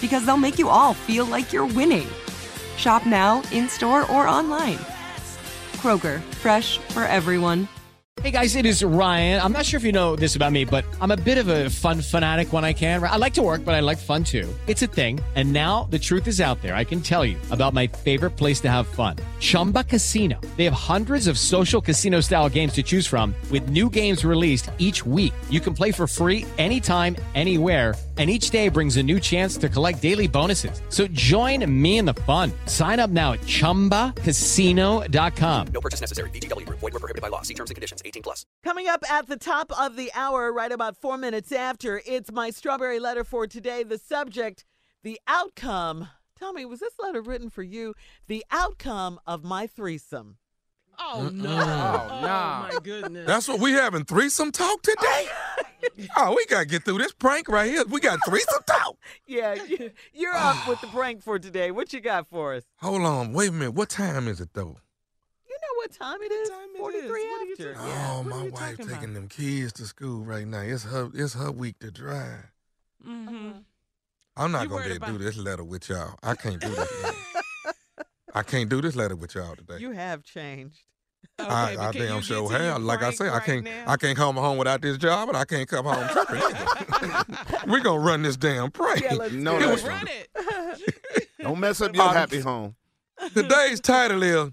because they'll make you all feel like you're winning. Shop now, in store, or online. Kroger, fresh for everyone. Hey guys, it is Ryan. I'm not sure if you know this about me, but I'm a bit of a fun fanatic when I can. I like to work, but I like fun too. It's a thing. And now the truth is out there. I can tell you about my favorite place to have fun Chumba Casino. They have hundreds of social casino style games to choose from, with new games released each week. You can play for free anytime, anywhere and each day brings a new chance to collect daily bonuses. So join me in the fun. Sign up now at ChumbaCasino.com. No purchase necessary. VGW. Void were prohibited by law. See terms and conditions. 18 plus. Coming up at the top of the hour, right about four minutes after, it's my strawberry letter for today. The subject, the outcome. Tell me, was this letter written for you? The outcome of my threesome. Oh no! Oh, nah. my goodness! That's what we having threesome talk today. oh, we gotta get through this prank right here. We got threesome talk. Yeah, you- you're up with the prank for today. What you got for us? Hold on, wait a minute. What time is it though? You know what time it is? time it is? Forty-three What are you after. talking- Yeah. oh, what are my you wife talking taking about? them kids to school right now. It's her. It's her week to drive. Mm-hmm. I'm not You gonna worried get do this letter with y'all. I can't do this. letter. I can't do this letter with y'all today. You have changed. Okay, I, but I can damn you sure get have. Like I prank say, I can't. now? I can't come home without this job, and I can't come home tripping either. we gonna run this damn prank. Yeah, let's No, do no. Run it. Don't mess up your happy home. Today's title is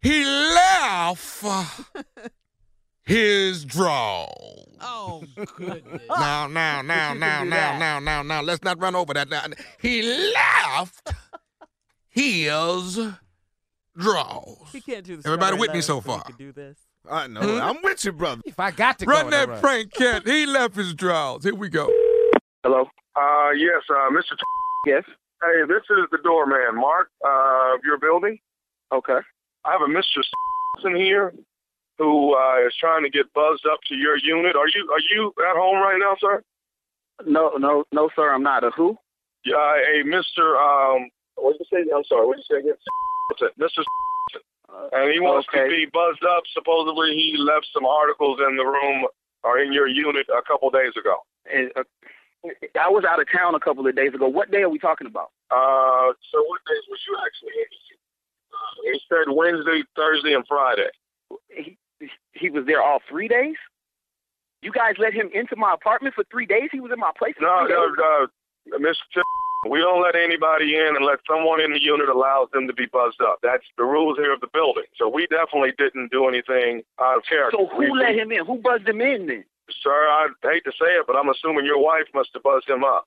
"He Left His Draws." Oh goodness! Now, now, now, now, now, now, now, now. Let's not run over that. Now, he left his draws. He can't do this. Everybody with me so far? Can do this. I know. Hmm? I'm with you, brother. If I got to Run go, that then prank, cat. He left his draws. Here we go. Hello. Uh, yes, uh, Mr. Yes. Hey, this is the doorman, Mark, uh, of your building. Okay. I have a Mr. in here who uh, is trying to get buzzed up to your unit. Are you are you at home right now, sir? No, no, no, sir. I'm not. A who? Yeah, a Mr. Um, what did you say? I'm sorry. What did you say again? Mr. And he wants to be buzzed up. Supposedly, he left some articles in the room or in your unit a couple days ago. And, uh, I was out of town a couple of days ago. What day are we talking about? Uh, so what days was you actually in? Uh, he said Wednesday, Thursday, and Friday. He, he was there all three days. You guys let him into my apartment for three days. He was in my place. No, no, no, Mr. We don't let anybody in unless someone in the unit allows them to be buzzed up. That's the rules here of the building. So we definitely didn't do anything out of character. So who We- let him in? Who buzzed him in then? Sir, I hate to say it, but I'm assuming your wife must have buzzed him up.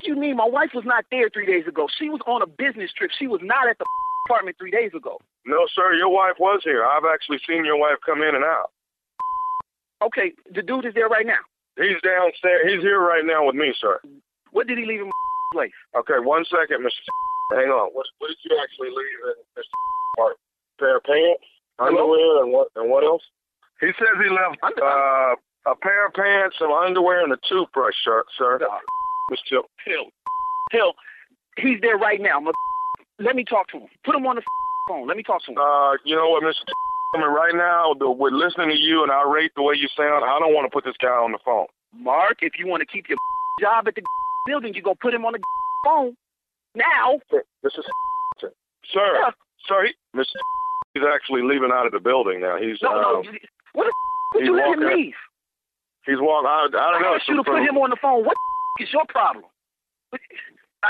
What you mean? My wife was not there three days ago. She was on a business trip. She was not at the apartment three days ago. No, sir, your wife was here. I've actually seen your wife come in and out. Okay, the dude is there right now. He's downstairs. He's here right now with me, sir. What did he leave in my place? Okay, one second, Mr. Hang on. What, what did you actually leave in Mr. Part? Pair of pants, underwear, and what? And what else? He says he left uh, a pair of pants, some underwear, and a toothbrush, sir. sir. Mr. Hill. Hill, he's there right now. Let me talk to him. Put him on the phone. Let me talk to him. Uh, you know what, Mr. I mean, right now, the, with listening to you and I rate the way you sound, I don't want to put this guy on the phone. Mark, if you want to keep your job at the building, you go put him on the phone. Now. This is sir, sir, he, Mr. He's actually leaving out of the building now. He's No, no. um, you- What the would you let him walking- leave? he's walking. I, I don't I know. asked you to put him on the phone. What the is your problem? I-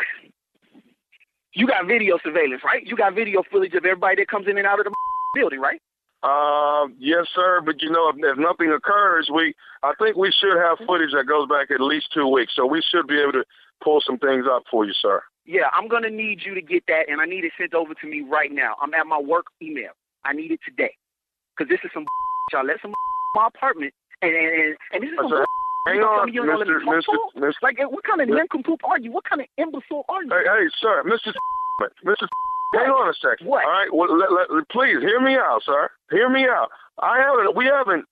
You got video surveillance, right? You got video footage of everybody that comes in and out of the building, right? Uh, yes, sir. But you know, if, if nothing occurs, we I think we should have footage that goes back at least two weeks, so we should be able to pull some things up for you, sir. Yeah, I'm gonna need you to get that, and I need it sent over to me right now. I'm at my work email. I need it today, cause this is some y'all let some my apartment, and and and, and this is some. Hang on, let me Mr. Uh, Mr. Mr. Like, what kind of nincompoop are you? What kind of imbecile are you? Hey, hey, sir, Mr. Mr. Hang on a second. What? All right. Well, let, let, please hear me out, sir. Hear me out. I haven't. We haven't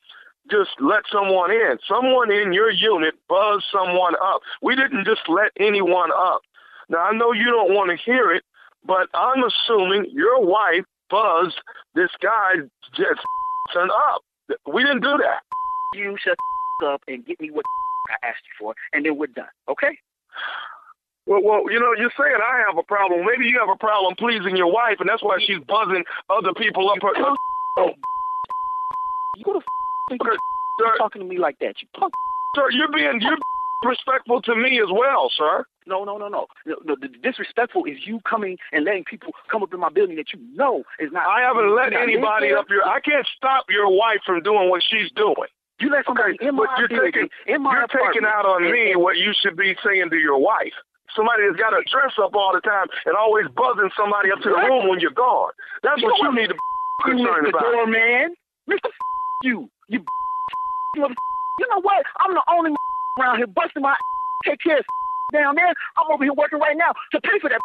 just let someone in. Someone in your unit buzzed someone up. We didn't just let anyone up. Now I know you don't want to hear it, but I'm assuming your wife buzzed this guy just up. We didn't do that. You shut up and get me what I asked you for, and then we're done. Okay? Well, well, you know, you're saying I have a problem. Maybe you have a problem pleasing your wife, and that's why she's buzzing other people up. Her, oh, You go to think you're talking to me like that? You punk. sir, you're being you're respectful to me as well, sir. No, no, no, no. The, disrespectful is you coming and letting people come up in my building that you know is not. I haven't let anybody up your. I can't stop your wife from doing what she's doing. You let somebody in my but you're taking in my you're taking out on me what you should be saying to your wife. Somebody that's got to dress up all the time and always buzzing somebody up to the room when you're gone. That's You what you what? need to be concerned Mr. about. Doorman. Mr. You. You mother- You know what? I'm the only around here busting my take care of down there. I'm over here working right now to pay for that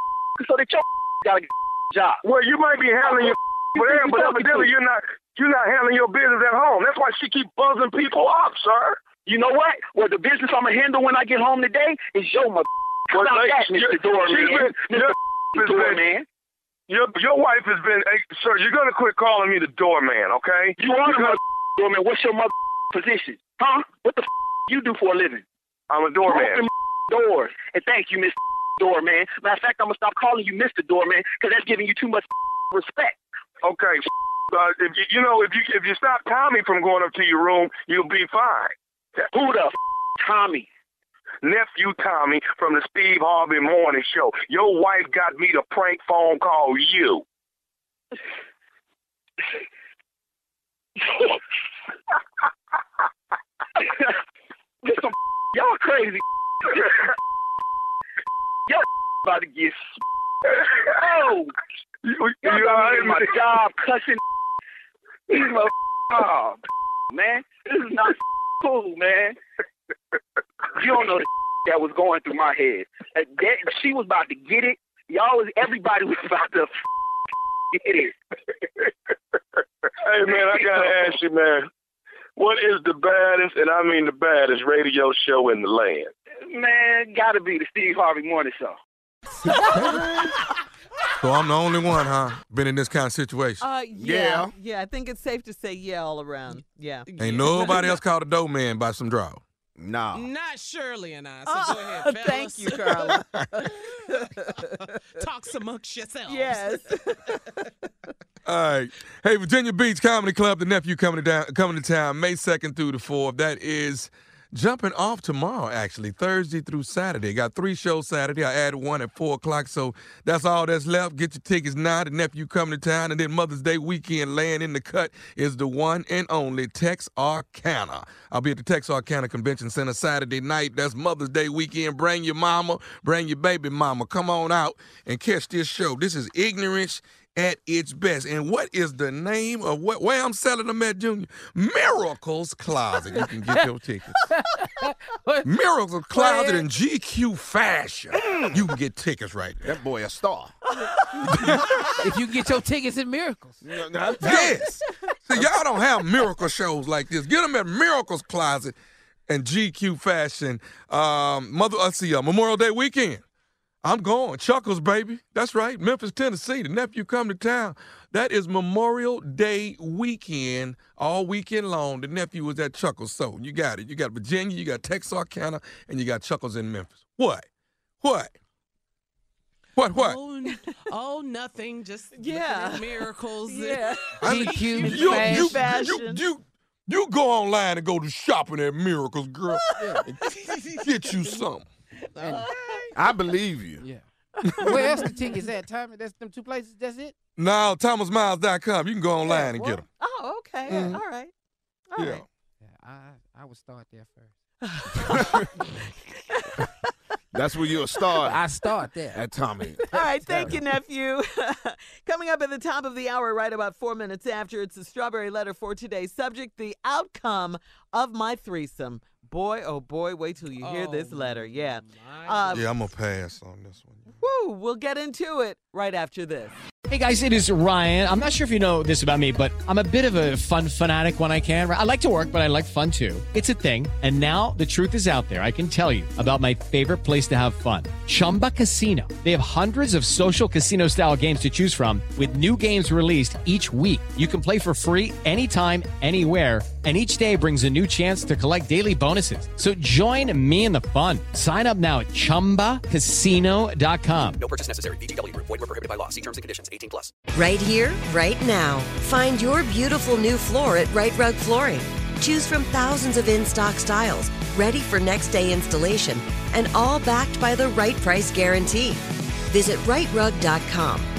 so that your got a job. Well, you might be handling your You but, but evidently you're not you're not handling your business at home. That's why she keep buzzing people up, sir. You know what? Well, the business I'm gonna handle when I get home today is your mother. Well, about like, that, your- Mr. Doorman? Mr. Doorman. Your your wife has been, hey, sir. You're gonna quit calling me the doorman, okay? You are the doorman. What's your mother position? Huh? What the you do for a living? I'm a doorman. open doors. And thank you, Mr. Doorman. Matter of fact, I'm gonna stop calling you Mr. Doorman because that's giving you too much respect. Okay. Uh, if you, you know, if you if you stop Tommy from going up to your room, you'll be fine. Who the f- Tommy? Nephew Tommy from the Steve Harvey Morning Show. Your wife got me to prank phone call you. This some y'all crazy. y'all about to get. Oh, You, you got me in my job cussing. These mother- oh, man, this is not cool, man. You don't know the that was going through my head. Uh, That, she was about to get it. Y'all was everybody was about to get it. Hey man, I gotta ask you, man. What is the baddest, and I mean the baddest, radio show in the land? Man, gotta be the Steve Harvey Morning Show. So I'm the only one, huh? Been in this kind of situation. Uh, yeah, yeah. I think it's safe to say yeah all around. Yeah. Ain't nobody else called a dope man by some draw. No. Not Shirley and I. So Oh, go ahead, fellas. thank you, Carla. Talk amongst yourselves. Yes. All right. Hey, Virginia Beach Comedy Club, the nephew coming to down, coming to town May 2nd through the 4th. That is jumping off tomorrow, actually, Thursday through Saturday. Got three shows Saturday. I added one at 4 o'clock, so that's all that's left. Get your tickets now. The nephew coming to town, and then Mother's Day weekend laying in the cut is the one and only Texarkana. I'll be at the Texarkana Convention Center Saturday night. That's Mother's Day weekend. Bring your mama, bring your baby mama. Come on out and catch this show. This is Ignorance at its best. And what is the name of what where I'm selling them at, Junior? Miracles Closet. You can get your tickets. Miracles Closet in GQ fashion. You can get tickets right there. That boy a star. if you get your tickets at Miracles. Yes. See, y'all don't have miracle shows like this. Get them at Miracles Closet and GQ Fashion. Um, Mother, let's see, uh, Memorial Day weekend. I'm going. Chuckles, baby. That's right. Memphis, Tennessee. The nephew come to town. That is Memorial Day weekend, all weekend long. The nephew was at Chuckles. So you got it. You got Virginia, you got Texarkana, and you got Chuckles in Memphis. What? What? What? What? Oh, oh nothing. Just Yeah. miracles. Yeah. I mean, GQ you, you, you, fashion. you, you go online and go to shopping at Miracles, girl. and Get you something. Oh. I believe you. Yeah. Where else the tickets at, Tommy? That's them two places. That's it. Now, ThomasMiles.com. You can go online and get them. Oh, okay. Mhm. All right. All Yeah. right. Yeah, I I would start there first. That's where you'll start I start there. at Tommy. All right, thank you, nephew. Coming up at the top of the hour, right about four minutes after, it's a strawberry letter for today's subject the outcome of my threesome. Boy, oh boy, wait till you hear this Oh, letter. Yeah. my Um, Yeah, I'm going to pass on this one. Woo, we'll get into it right after this. Hey guys, it is Ryan. I'm not sure if you know this about me, but I'm a bit of a fun fanatic when I can. I like to work, but I like fun too. It's a thing. And now the truth is out there. I can tell you about my favorite place to have fun Chumba Casino. They have hundreds of social casino style games to choose from, with new games released each week. You can play for free anytime, anywhere. And each day brings a new chance to collect daily bonuses. So join me in the fun. Sign up now at chumbacasino.com. No purchase necessary. VGW Group. Void were prohibited by law. See terms and conditions. 18 plus. Right here, right now. Find your beautiful new floor at Rite Rug Flooring. Choose from thousands of in stock styles, ready for next day installation, and all backed by the right price guarantee. Visit riterug.com.